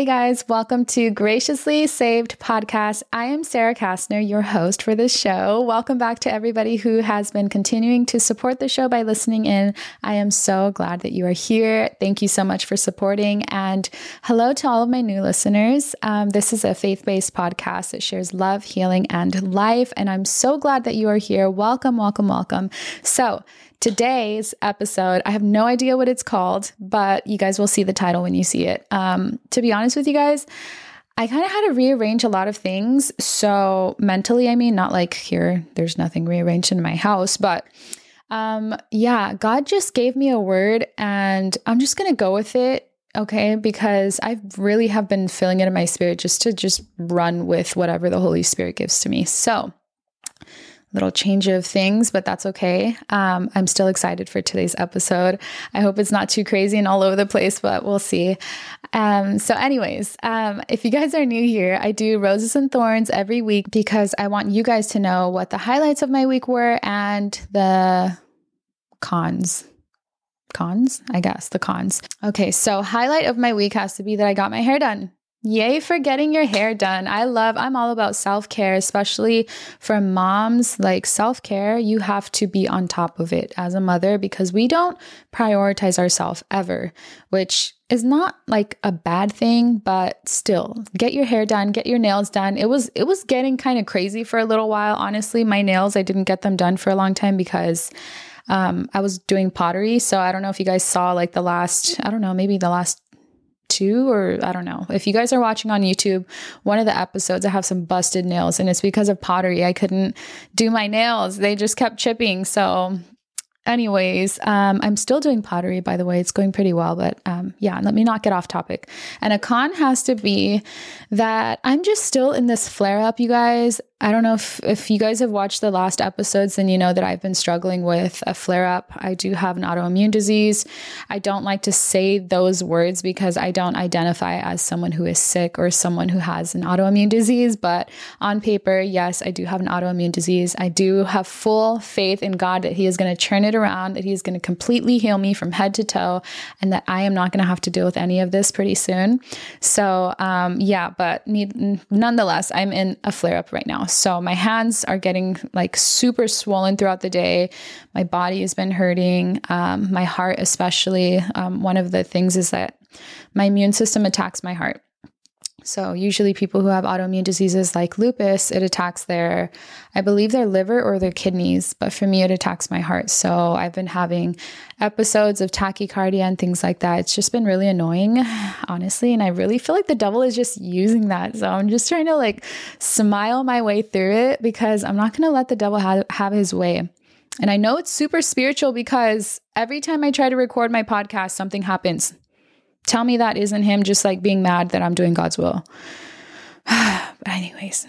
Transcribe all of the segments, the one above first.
Hey guys, welcome to Graciously Saved podcast. I am Sarah Kastner, your host for this show. Welcome back to everybody who has been continuing to support the show by listening in. I am so glad that you are here. Thank you so much for supporting. And hello to all of my new listeners. Um, this is a faith based podcast that shares love, healing, and life. And I'm so glad that you are here. Welcome, welcome, welcome. So, Today's episode, I have no idea what it's called, but you guys will see the title when you see it. Um, to be honest with you guys, I kind of had to rearrange a lot of things. So, mentally, I mean, not like here, there's nothing rearranged in my house, but um, yeah, God just gave me a word and I'm just going to go with it. Okay, because I really have been feeling it in my spirit just to just run with whatever the Holy Spirit gives to me. So, little change of things, but that's okay. Um, I'm still excited for today's episode. I hope it's not too crazy and all over the place, but we'll see. Um, so, anyways, um, if you guys are new here, I do roses and thorns every week because I want you guys to know what the highlights of my week were and the cons cons, I guess, the cons. Okay, so highlight of my week has to be that I got my hair done. Yay for getting your hair done. I love, I'm all about self care, especially for moms. Like self care, you have to be on top of it as a mother because we don't prioritize ourselves ever, which is not like a bad thing, but still get your hair done, get your nails done. It was, it was getting kind of crazy for a little while. Honestly, my nails, I didn't get them done for a long time because um, I was doing pottery. So I don't know if you guys saw like the last, I don't know, maybe the last two or I don't know. If you guys are watching on YouTube, one of the episodes I have some busted nails and it's because of pottery. I couldn't do my nails. They just kept chipping. So anyways um, i'm still doing pottery by the way it's going pretty well but um, yeah let me not get off topic and a con has to be that i'm just still in this flare up you guys I don't know if, if you guys have watched the last episodes, then you know that I've been struggling with a flare up. I do have an autoimmune disease. I don't like to say those words because I don't identify as someone who is sick or someone who has an autoimmune disease. But on paper, yes, I do have an autoimmune disease. I do have full faith in God that He is going to turn it around, that He is going to completely heal me from head to toe, and that I am not going to have to deal with any of this pretty soon. So, um, yeah, but need, nonetheless, I'm in a flare up right now. So my hands are getting like super swollen throughout the day. My body has been hurting. Um, my heart, especially. Um, one of the things is that my immune system attacks my heart. So, usually, people who have autoimmune diseases like lupus, it attacks their, I believe, their liver or their kidneys. But for me, it attacks my heart. So, I've been having episodes of tachycardia and things like that. It's just been really annoying, honestly. And I really feel like the devil is just using that. So, I'm just trying to like smile my way through it because I'm not going to let the devil have, have his way. And I know it's super spiritual because every time I try to record my podcast, something happens Tell me that isn't him just like being mad that I'm doing God's will. but, anyways,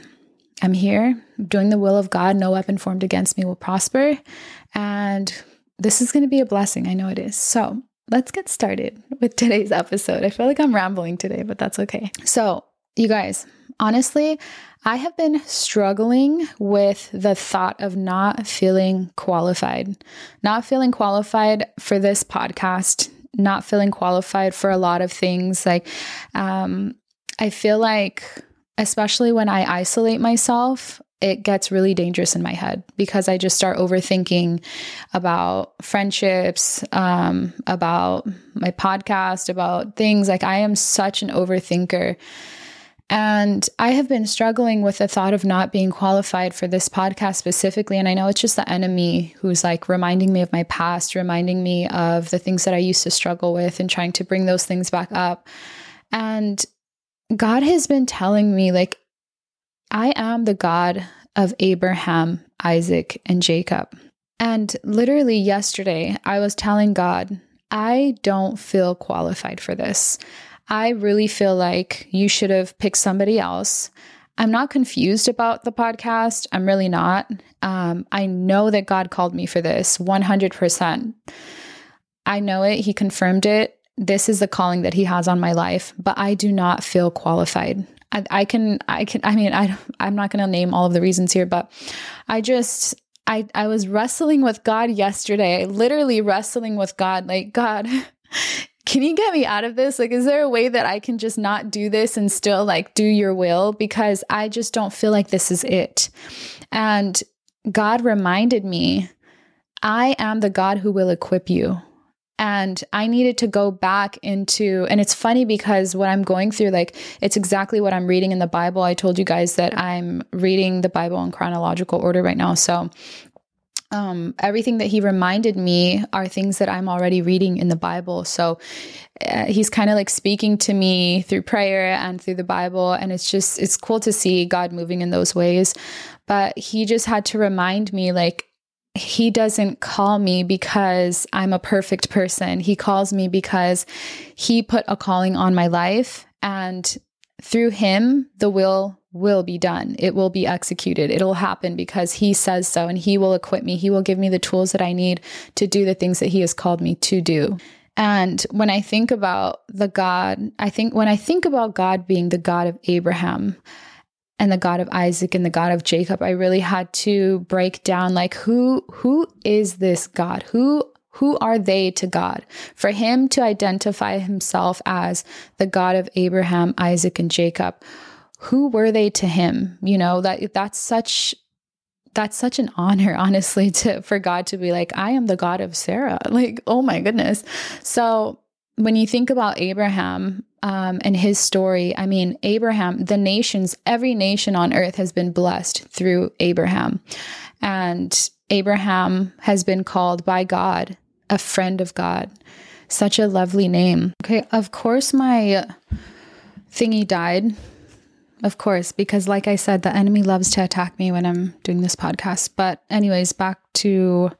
I'm here doing the will of God. No weapon formed against me will prosper. And this is going to be a blessing. I know it is. So, let's get started with today's episode. I feel like I'm rambling today, but that's okay. So, you guys, honestly, I have been struggling with the thought of not feeling qualified, not feeling qualified for this podcast, not feeling qualified for a lot of things. Like, um, I feel like, especially when I isolate myself, it gets really dangerous in my head because I just start overthinking about friendships, um, about my podcast, about things. Like, I am such an overthinker. And I have been struggling with the thought of not being qualified for this podcast specifically. And I know it's just the enemy who's like reminding me of my past, reminding me of the things that I used to struggle with and trying to bring those things back up. And God has been telling me, like, I am the God of Abraham, Isaac, and Jacob. And literally yesterday, I was telling God, I don't feel qualified for this. I really feel like you should have picked somebody else. I'm not confused about the podcast. I'm really not. Um, I know that God called me for this 100%. I know it. He confirmed it. This is the calling that He has on my life, but I do not feel qualified. I, I can, I can, I mean, I, I'm not going to name all of the reasons here, but I just, I, I was wrestling with God yesterday, literally wrestling with God, like, God, can you get me out of this? Like, is there a way that I can just not do this and still like do your will? Because I just don't feel like this is it. And God reminded me, I am the God who will equip you. And I needed to go back into, and it's funny because what I'm going through, like, it's exactly what I'm reading in the Bible. I told you guys that I'm reading the Bible in chronological order right now. So um, everything that he reminded me are things that I'm already reading in the Bible. So uh, he's kind of like speaking to me through prayer and through the Bible. And it's just, it's cool to see God moving in those ways. But he just had to remind me, like, he doesn't call me because I'm a perfect person. He calls me because he put a calling on my life. And through him, the will will be done. It will be executed. It'll happen because he says so and he will equip me. He will give me the tools that I need to do the things that he has called me to do. And when I think about the God, I think when I think about God being the God of Abraham and the God of Isaac and the God of Jacob, I really had to break down like who who is this God? Who who are they to God? For him to identify himself as the God of Abraham, Isaac, and Jacob who were they to him? You know, that that's such that's such an honor honestly to for God to be like I am the God of Sarah. Like, oh my goodness. So, when you think about Abraham um, and his story, I mean, Abraham, the nations, every nation on earth has been blessed through Abraham. And Abraham has been called by God a friend of God. Such a lovely name. Okay, of course, my thingy died of course, because like I said, the enemy loves to attack me when I'm doing this podcast. But, anyways, back to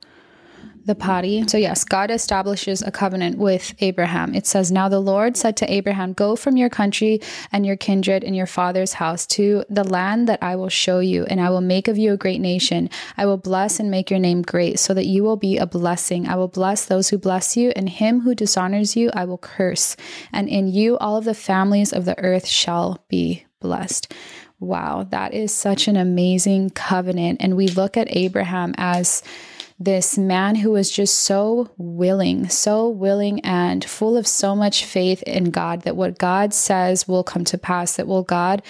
the potty. So, yes, God establishes a covenant with Abraham. It says, Now the Lord said to Abraham, Go from your country and your kindred and your father's house to the land that I will show you, and I will make of you a great nation. I will bless and make your name great, so that you will be a blessing. I will bless those who bless you, and him who dishonors you I will curse. And in you all of the families of the earth shall be blessed. Wow, that is such an amazing covenant. And we look at Abraham as this man who was just so willing, so willing and full of so much faith in God that what God says will come to pass, that will God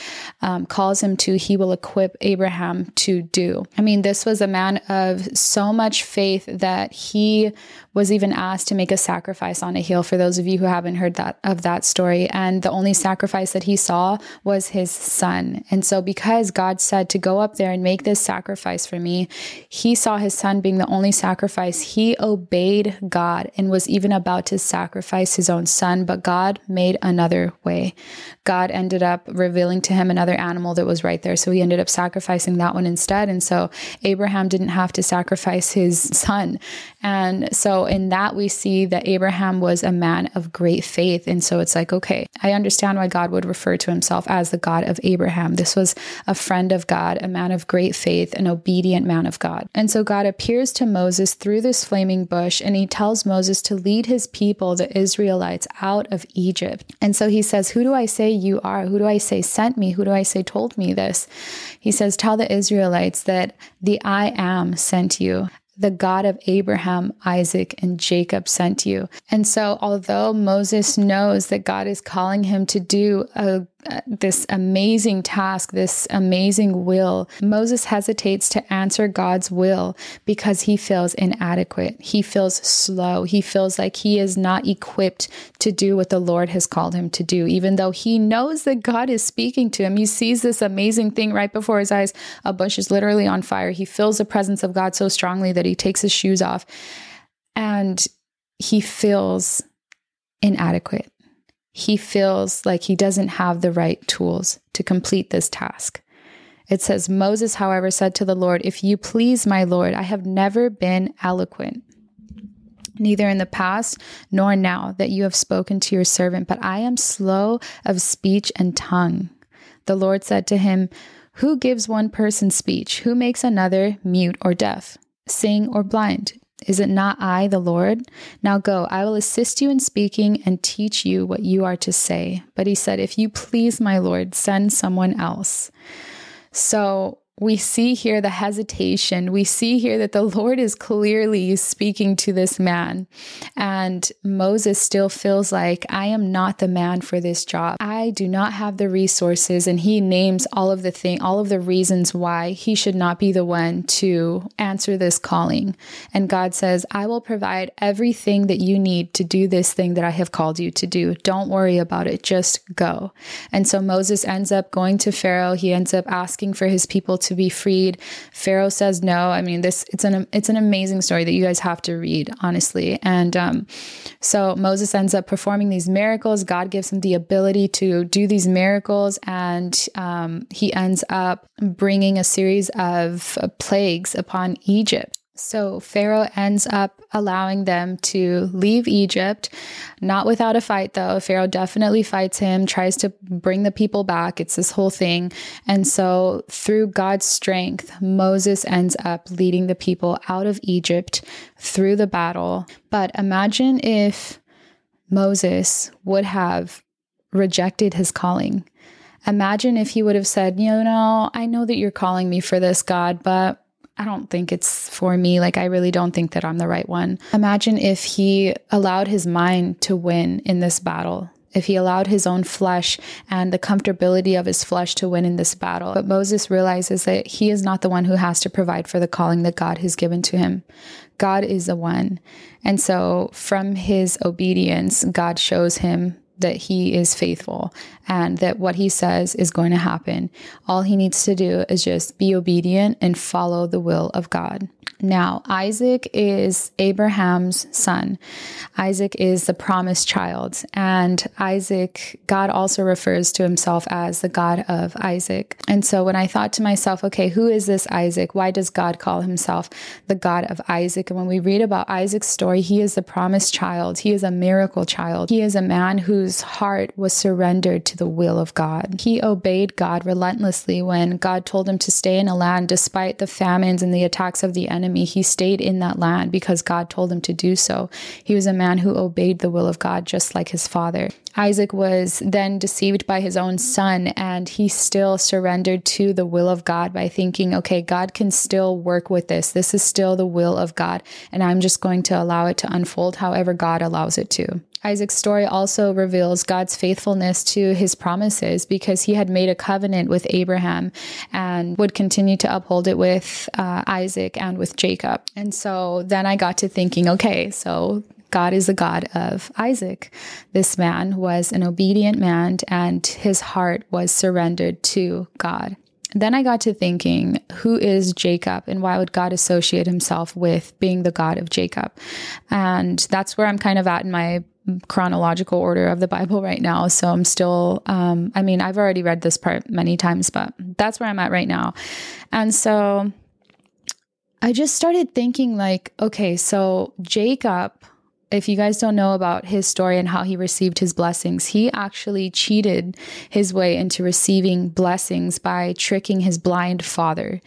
um, calls him to, he will equip Abraham to do. I mean, this was a man of so much faith that he was even asked to make a sacrifice on a hill for those of you who haven't heard that of that story and the only sacrifice that he saw was his son and so because god said to go up there and make this sacrifice for me he saw his son being the only sacrifice he obeyed god and was even about to sacrifice his own son but god made another way god ended up revealing to him another animal that was right there so he ended up sacrificing that one instead and so abraham didn't have to sacrifice his son and so in that, we see that Abraham was a man of great faith. And so it's like, okay, I understand why God would refer to himself as the God of Abraham. This was a friend of God, a man of great faith, an obedient man of God. And so God appears to Moses through this flaming bush and he tells Moses to lead his people, the Israelites, out of Egypt. And so he says, Who do I say you are? Who do I say sent me? Who do I say told me this? He says, Tell the Israelites that the I am sent you the God of Abraham, Isaac, and Jacob sent you. And so, although Moses knows that God is calling him to do a Uh, this amazing task, this amazing will, Moses hesitates to answer God's will because he feels inadequate. He feels slow. He feels like he is not equipped to do what the Lord has called him to do, even though he knows that God is speaking to him. He sees this amazing thing right before his eyes. A bush is literally on fire. He feels the presence of God so strongly that he takes his shoes off and he feels inadequate he feels like he doesn't have the right tools to complete this task. It says, Moses, however, said to the Lord, If you please, my Lord, I have never been eloquent, neither in the past nor now that you have spoken to your servant, but I am slow of speech and tongue. The Lord said to him, Who gives one person speech? Who makes another mute or deaf, sing or blind? Is it not I, the Lord? Now go, I will assist you in speaking and teach you what you are to say. But he said, If you please, my Lord, send someone else. So we see here the hesitation. We see here that the Lord is clearly speaking to this man. And Moses still feels like, I am not the man for this job. I do not have the resources. And he names all of the thing, all of the reasons why he should not be the one to answer this calling. And God says, I will provide everything that you need to do this thing that I have called you to do. Don't worry about it. Just go. And so Moses ends up going to Pharaoh. He ends up asking for his people to be freed. Pharaoh says no. I mean, this it's an it's an amazing story that you guys have to read, honestly. And um, so Moses ends up performing these miracles. God gives him the ability to do these miracles, and um, he ends up bringing a series of uh, plagues upon Egypt. So Pharaoh ends up allowing them to leave Egypt, not without a fight though. Pharaoh definitely fights him, tries to bring the people back. It's this whole thing. And so through God's strength, Moses ends up leading the people out of Egypt through the battle. But imagine if Moses would have rejected his calling. Imagine if he would have said, You know, I know that you're calling me for this, God, but I don't think it's for me. Like, I really don't think that I'm the right one. Imagine if he allowed his mind to win in this battle. If he allowed his own flesh and the comfortability of his flesh to win in this battle. But Moses realizes that he is not the one who has to provide for the calling that God has given to him. God is the one. And so, from his obedience, God shows him that he is faithful and that what he says is going to happen. All he needs to do is just be obedient and follow the will of God. Now, Isaac is Abraham's son. Isaac is the promised child. And Isaac, God also refers to himself as the God of Isaac. And so when I thought to myself, okay, who is this Isaac? Why does God call himself the God of Isaac? And when we read about Isaac's story, he is the promised child. He is a miracle child. He is a man whose heart was surrendered to the will of God. He obeyed God relentlessly when God told him to stay in a land despite the famines and the attacks of the enemy enemy, he stayed in that land because God told him to do so. He was a man who obeyed the will of God just like his father. Isaac was then deceived by his own son, and he still surrendered to the will of God by thinking, okay, God can still work with this. This is still the will of God, and I'm just going to allow it to unfold however God allows it to. Isaac's story also reveals God's faithfulness to his promises because he had made a covenant with Abraham and would continue to uphold it with uh, Isaac and with Jacob. And so then I got to thinking, okay, so God is the God of Isaac. This man was an obedient man and his heart was surrendered to God. Then I got to thinking, who is Jacob and why would God associate himself with being the God of Jacob? And that's where I'm kind of at in my chronological order of the Bible right now. So I'm still, um, I mean, I've already read this part many times, but that's where I'm at right now. And so I just started thinking, like, okay, so Jacob if you guys don't know about his story and how he received his blessings, he actually cheated his way into receiving blessings by tricking his blind father.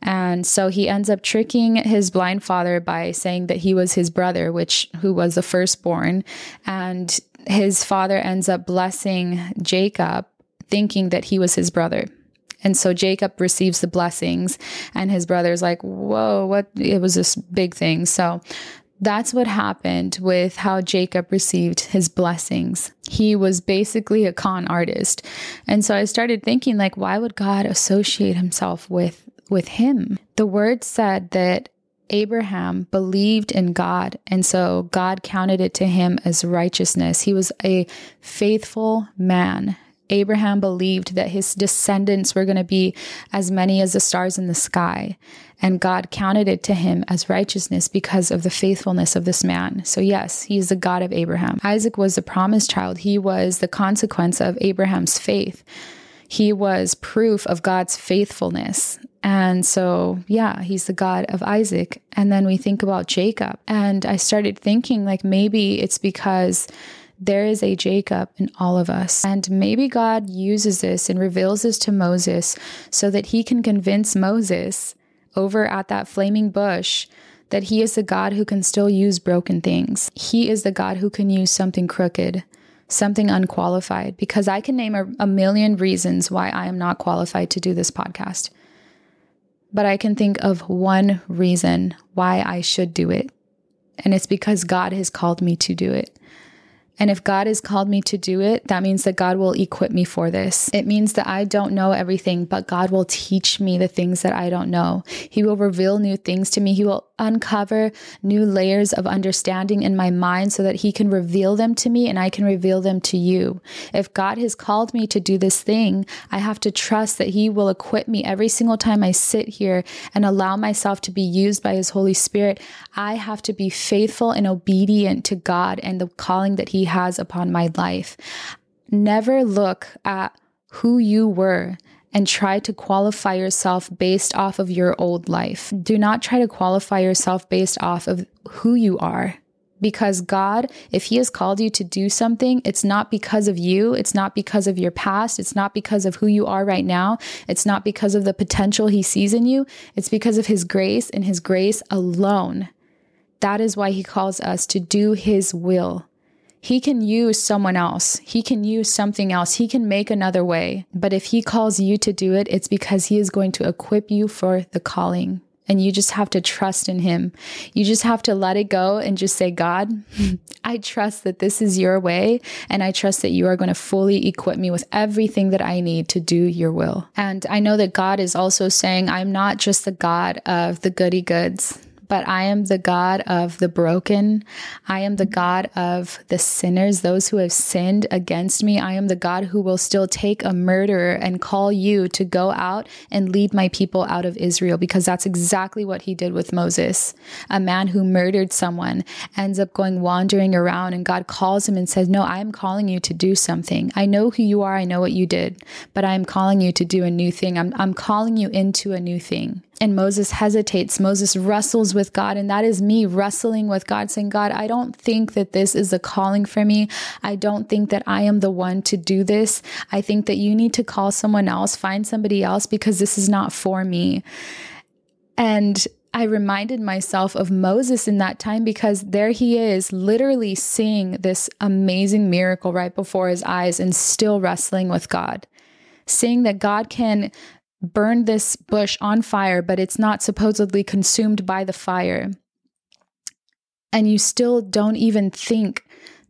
And so he ends up tricking his blind father by saying that he was his brother, which who was the firstborn, and his father ends up blessing Jacob thinking that he was his brother. And so Jacob receives the blessings, and his brother's like, Whoa, what? It was this big thing. So that's what happened with how Jacob received his blessings. He was basically a con artist. And so I started thinking like why would God associate himself with with him? The word said that Abraham believed in God, and so God counted it to him as righteousness. He was a faithful man. Abraham believed that his descendants were going to be as many as the stars in the sky and God counted it to him as righteousness because of the faithfulness of this man. So, yes, he is the God of Abraham. Isaac was the promised child, he was the consequence of Abraham's faith. He was proof of God's faithfulness. And so, yeah, he's the God of Isaac. And then we think about Jacob. And I started thinking, like, maybe it's because there is a Jacob in all of us. And maybe God uses this and reveals this to Moses so that he can convince Moses over at that flaming bush that he is the God who can still use broken things. He is the God who can use something crooked, something unqualified, because I can name a, a, million reasons why I am not qualified to do this podcast. but I can think of one reason why I should do it. And it's because God has called me to do it. And if God has called me to do it, that means that God will equip me for this. It means that I don't know everything, but God will teach me the things that I don't know. He will reveal new things to me. He will uncover new layers of understanding in my mind so that He can reveal them to me and I can reveal them to you. If God has called me to do this thing, I have to trust that He will equip me every single time I sit here and allow myself to be used by His Holy Spirit. I have to be faithful and obedient to God and the calling that He has upon my life. Never look at who you were and try to qualify yourself based off of your old life. Do not try to qualify yourself based off of who you are. Because God, if He has called you to do something, it's not because of you. It's not because of your past. It's not because of who you are right now. It's not because of the potential He sees in you. It's because of His grace and His grace alone. That is why He calls us to do His will. He can use someone else. He can use something else. He can make another way. But if he calls you to do it, it's because he is going to equip you for the calling. And you just have to trust in him. You just have to let it go and just say, God, I trust that this is your way. And I trust that you are going to fully equip me with everything that I need to do your will. And I know that God is also saying, I'm not just the God of the goody goods but I am the God of the broken. I am the God of the sinners, those who have sinned against me. I am the God who will still take a murderer and call you to go out and lead my people out of Israel, because that's exactly what he did with Moses. A man who murdered someone ends up going wandering around, and God calls him and says, No, I am calling you to do something. I know who you are, I know what you did, but I am calling you to do a new thing. I'm, I'm calling you into a new thing. And Moses hesitates. Moses wrestles with God. And that is me wrestling with God, saying, God, I don't think that this is a calling for me. I don't think that I am the one to do this. I think that you need to call someone else, find somebody else, because this is not for me. And I reminded myself of Moses in that time because there he is, literally seeing this amazing miracle right before his eyes and still wrestling with God seeing that God can burn this bush on fire, but it's not supposedly consumed by the fire. And you still don't even think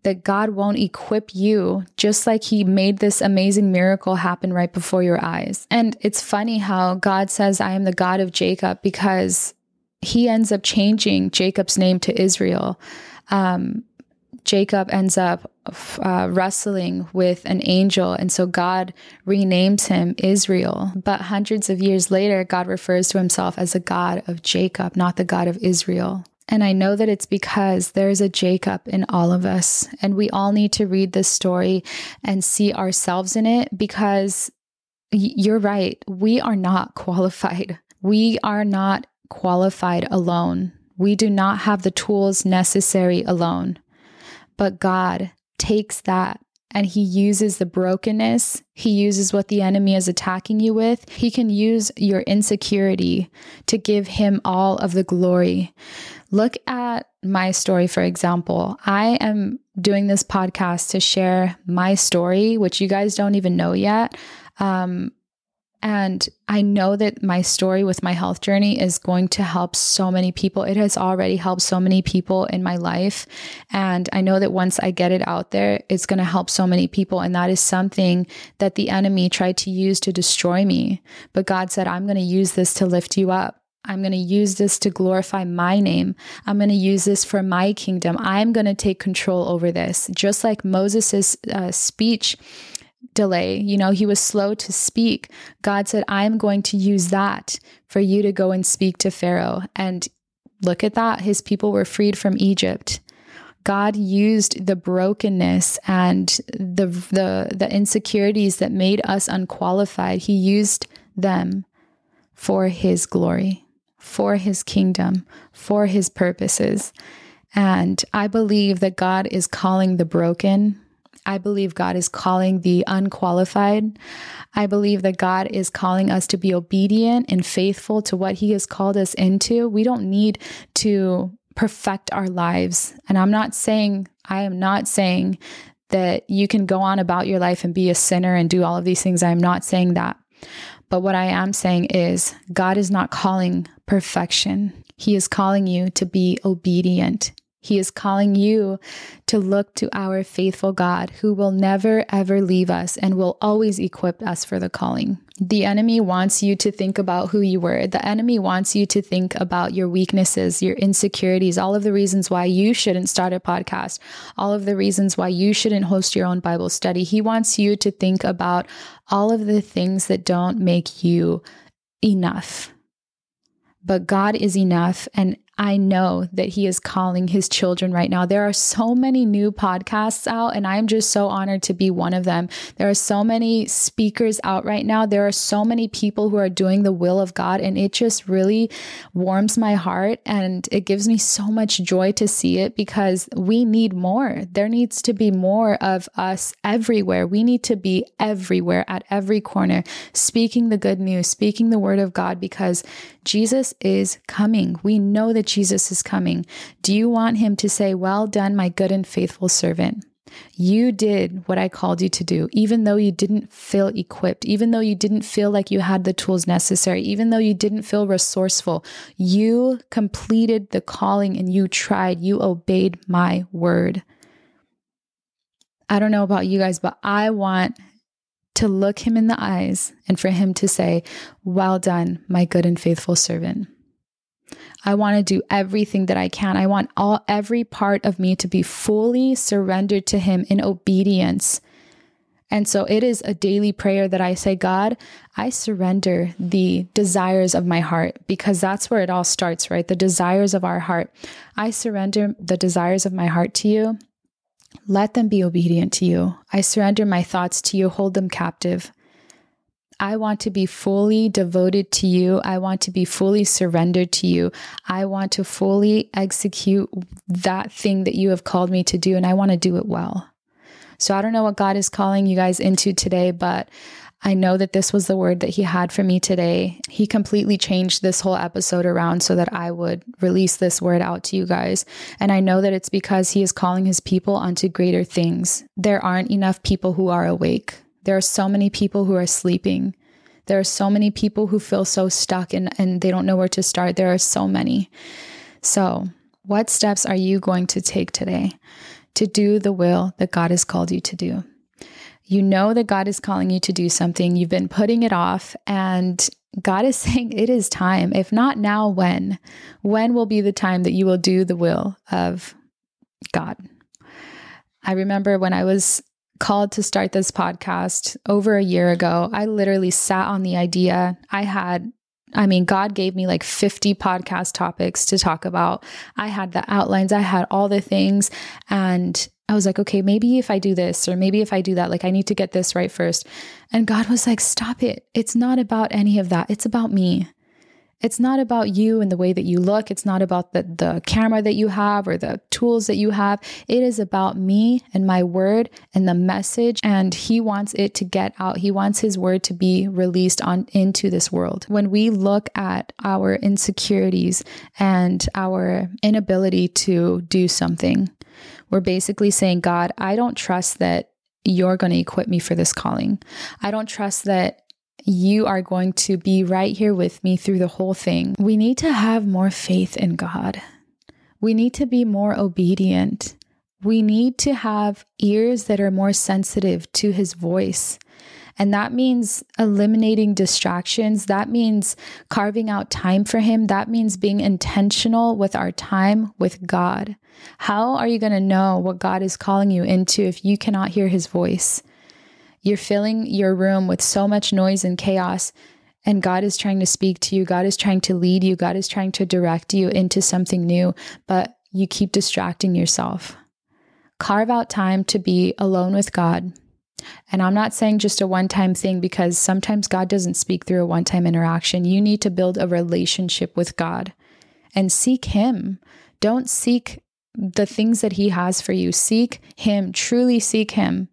that God won't equip you, just like He made this amazing miracle happen right before your eyes. And it's funny how God says, I am the God of Jacob, because He ends up changing Jacob's name to Israel. Um, Jacob ends up uh, wrestling with an angel. And so God renames him Israel. But hundreds of years later, God refers to himself as the God of Jacob, not the God of Israel. And I know that it's because there's a Jacob in all of us. And we all need to read this story and see ourselves in it because you're right. We are not qualified. We are not qualified alone. We do not have the tools necessary alone. But God takes that and he uses the brokenness. He uses what the enemy is attacking you with. He can use your insecurity to give him all of the glory. Look at my story, for example. I am doing this podcast to share my story, which you guys don't even know yet. Um, and I know that my story with my health journey is going to help so many people. It has already helped so many people in my life. And I know that once I get it out there, it's going to help so many people. And that is something that the enemy tried to use to destroy me. But God said, I'm going to use this to lift you up. I'm going to use this to glorify my name. I'm going to use this for my kingdom. I'm going to take control over this. Just like Moses' uh, speech delay. You know, he was slow to speak. God said, I'm going to use that for you to go and speak to Pharaoh. And look at that. His people were freed from Egypt. God used the brokenness and the, the, the insecurities that made us unqualified. He used them for his glory, for his kingdom, for his purposes. And I believe that God is calling the broken I believe God is calling the unqualified. I believe that God is calling us to be obedient and faithful to what He has called us into. We don't need to perfect our lives. And I'm not saying, I am not saying that you can go on about your life and be a sinner and do all of these things. I'm not saying that. But what I am saying is, God is not calling perfection. He is calling you to be obedient. He is calling you to look to our faithful God who will never ever leave us and will always equip us for the calling. The enemy wants you to think about who you were. The enemy wants you to think about your weaknesses, your insecurities, all of the reasons why you shouldn't start a podcast, all of the reasons why you shouldn't host your own Bible study. He wants you to think about all of the things that don't make you enough. But God is enough. And I know that He is calling His children right now. There are so many new podcasts out, and I'm just so honored to be one of them. There are so many speakers out right now. There are so many people who are doing the will of God, and it just really warms my heart and it gives me so much joy to see it because we need more. There needs to be more of us everywhere. We need to be everywhere at every corner, speaking the good news, speaking the word of God because Jesus is coming. We know that Jesus is coming. Do you want him to say, Well done, my good and faithful servant? You did what I called you to do, even though you didn't feel equipped, even though you didn't feel like you had the tools necessary, even though you didn't feel resourceful. You completed the calling and you tried, you obeyed my word. I don't know about you guys, but I want to look him in the eyes and for him to say, Well done, my good and faithful servant. I want to do everything that I can. I want all every part of me to be fully surrendered to him in obedience. And so it is a daily prayer that I say, God, I surrender the desires of my heart because that's where it all starts, right? The desires of our heart. I surrender the desires of my heart to you. Let them be obedient to you. I surrender my thoughts to you, hold them captive. I want to be fully devoted to you. I want to be fully surrendered to you. I want to fully execute that thing that you have called me to do, and I want to do it well. So I don't know what God is calling you guys into today, but I know that this was the word that he had for me today. He completely changed this whole episode around so that I would release this word out to you guys. And I know that it's because he is calling his people onto greater things. There aren't enough people who are awake. There are so many people who are sleeping. There are so many people who feel so stuck and, and they don't know where to start. There are so many. So, what steps are you going to take today to do the will that God has called you to do? You know that God is calling you to do something. You've been putting it off, and God is saying it is time. If not now, when? When will be the time that you will do the will of God? I remember when I was called to start this podcast over a year ago, I literally sat on the idea. I had I mean, God gave me like 50 podcast topics to talk about. I had the outlines, I had all the things. And I was like, okay, maybe if I do this or maybe if I do that, like I need to get this right first. And God was like, stop it. It's not about any of that. It's about me. It's not about you and the way that you look. It's not about the, the camera that you have or the tools that you have. It is about me and my word and the message. And he wants it to get out. He wants his word to be released on into this world. When we look at our insecurities and our inability to do something, we're basically saying, God, I don't trust that you're going to equip me for this calling. I don't trust that you are going to be right here with me through the whole thing. We need to have more faith in God. We need to be more obedient. We need to have ears that are more sensitive to his voice. And that means eliminating distractions. That means carving out time for Him. That means being intentional with our time with God. How are you going to know what God is calling you into if you cannot hear His voice? You're filling your room with so much noise and chaos, and God is trying to speak to you. God is trying to lead you. God is trying to direct you into something new, but you keep distracting yourself. Carve out time to be alone with God and I'm not saying just a one time thing because sometimes God doesn't speak through a one time interaction. You need to build a relationship with God and seek Him. Don't seek the things that He has for you. Seek Him, truly seek Him,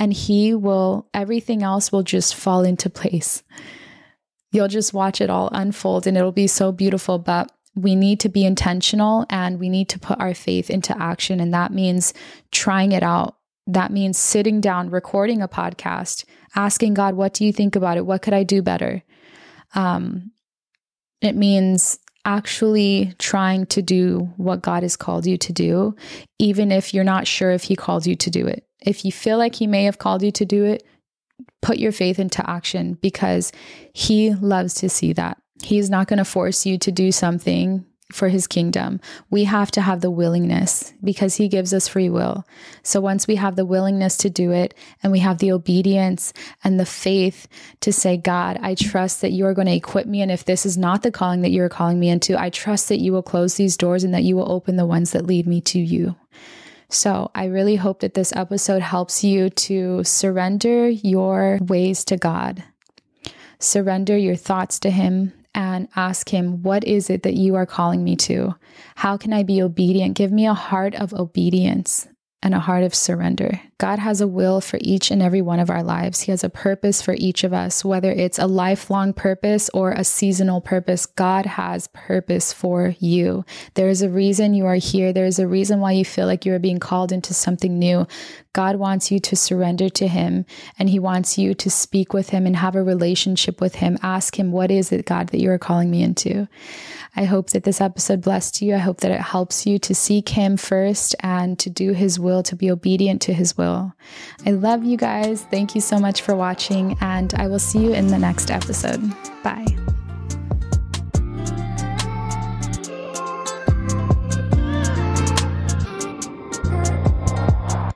and He will, everything else will just fall into place. You'll just watch it all unfold and it'll be so beautiful. But we need to be intentional and we need to put our faith into action. And that means trying it out That means sitting down, recording a podcast, asking God, what do you think about it? What could I do better? Um, it means actually trying to do what God has called you to do, even if you're not sure if He called you to do it. If you feel like He may have called you to do it, put your faith into action because He loves to see that. He's not going to force you to do something for his kingdom. We have to have the willingness because he gives us free will. So once we have the willingness to do it and we have the obedience and the faith to say, God, I trust that you are going to equip me. And if this is not the calling that you're calling me into, I trust that you will close these doors and that you will open the ones that lead me to you. So, I really hope that this episode helps you to surrender your ways to God, surrender your thoughts to Him, and ask Him, What is it that you are calling me to? How can I be obedient? Give me a heart of obedience and a heart of surrender. God has a will for each and every one of our lives. He has a purpose for each of us, whether it's a lifelong purpose or a seasonal purpose. God has purpose for you. There is a reason you are here. There is a reason why you feel like you are being called into something new. God wants you to surrender to Him and He wants you to speak with Him and have a relationship with Him. Ask Him, What is it, God, that you are calling me into? I hope that this episode blessed you. I hope that it helps you to seek Him first and to do His will, to be obedient to His will. I love you guys. Thank you so much for watching, and I will see you in the next episode. Bye.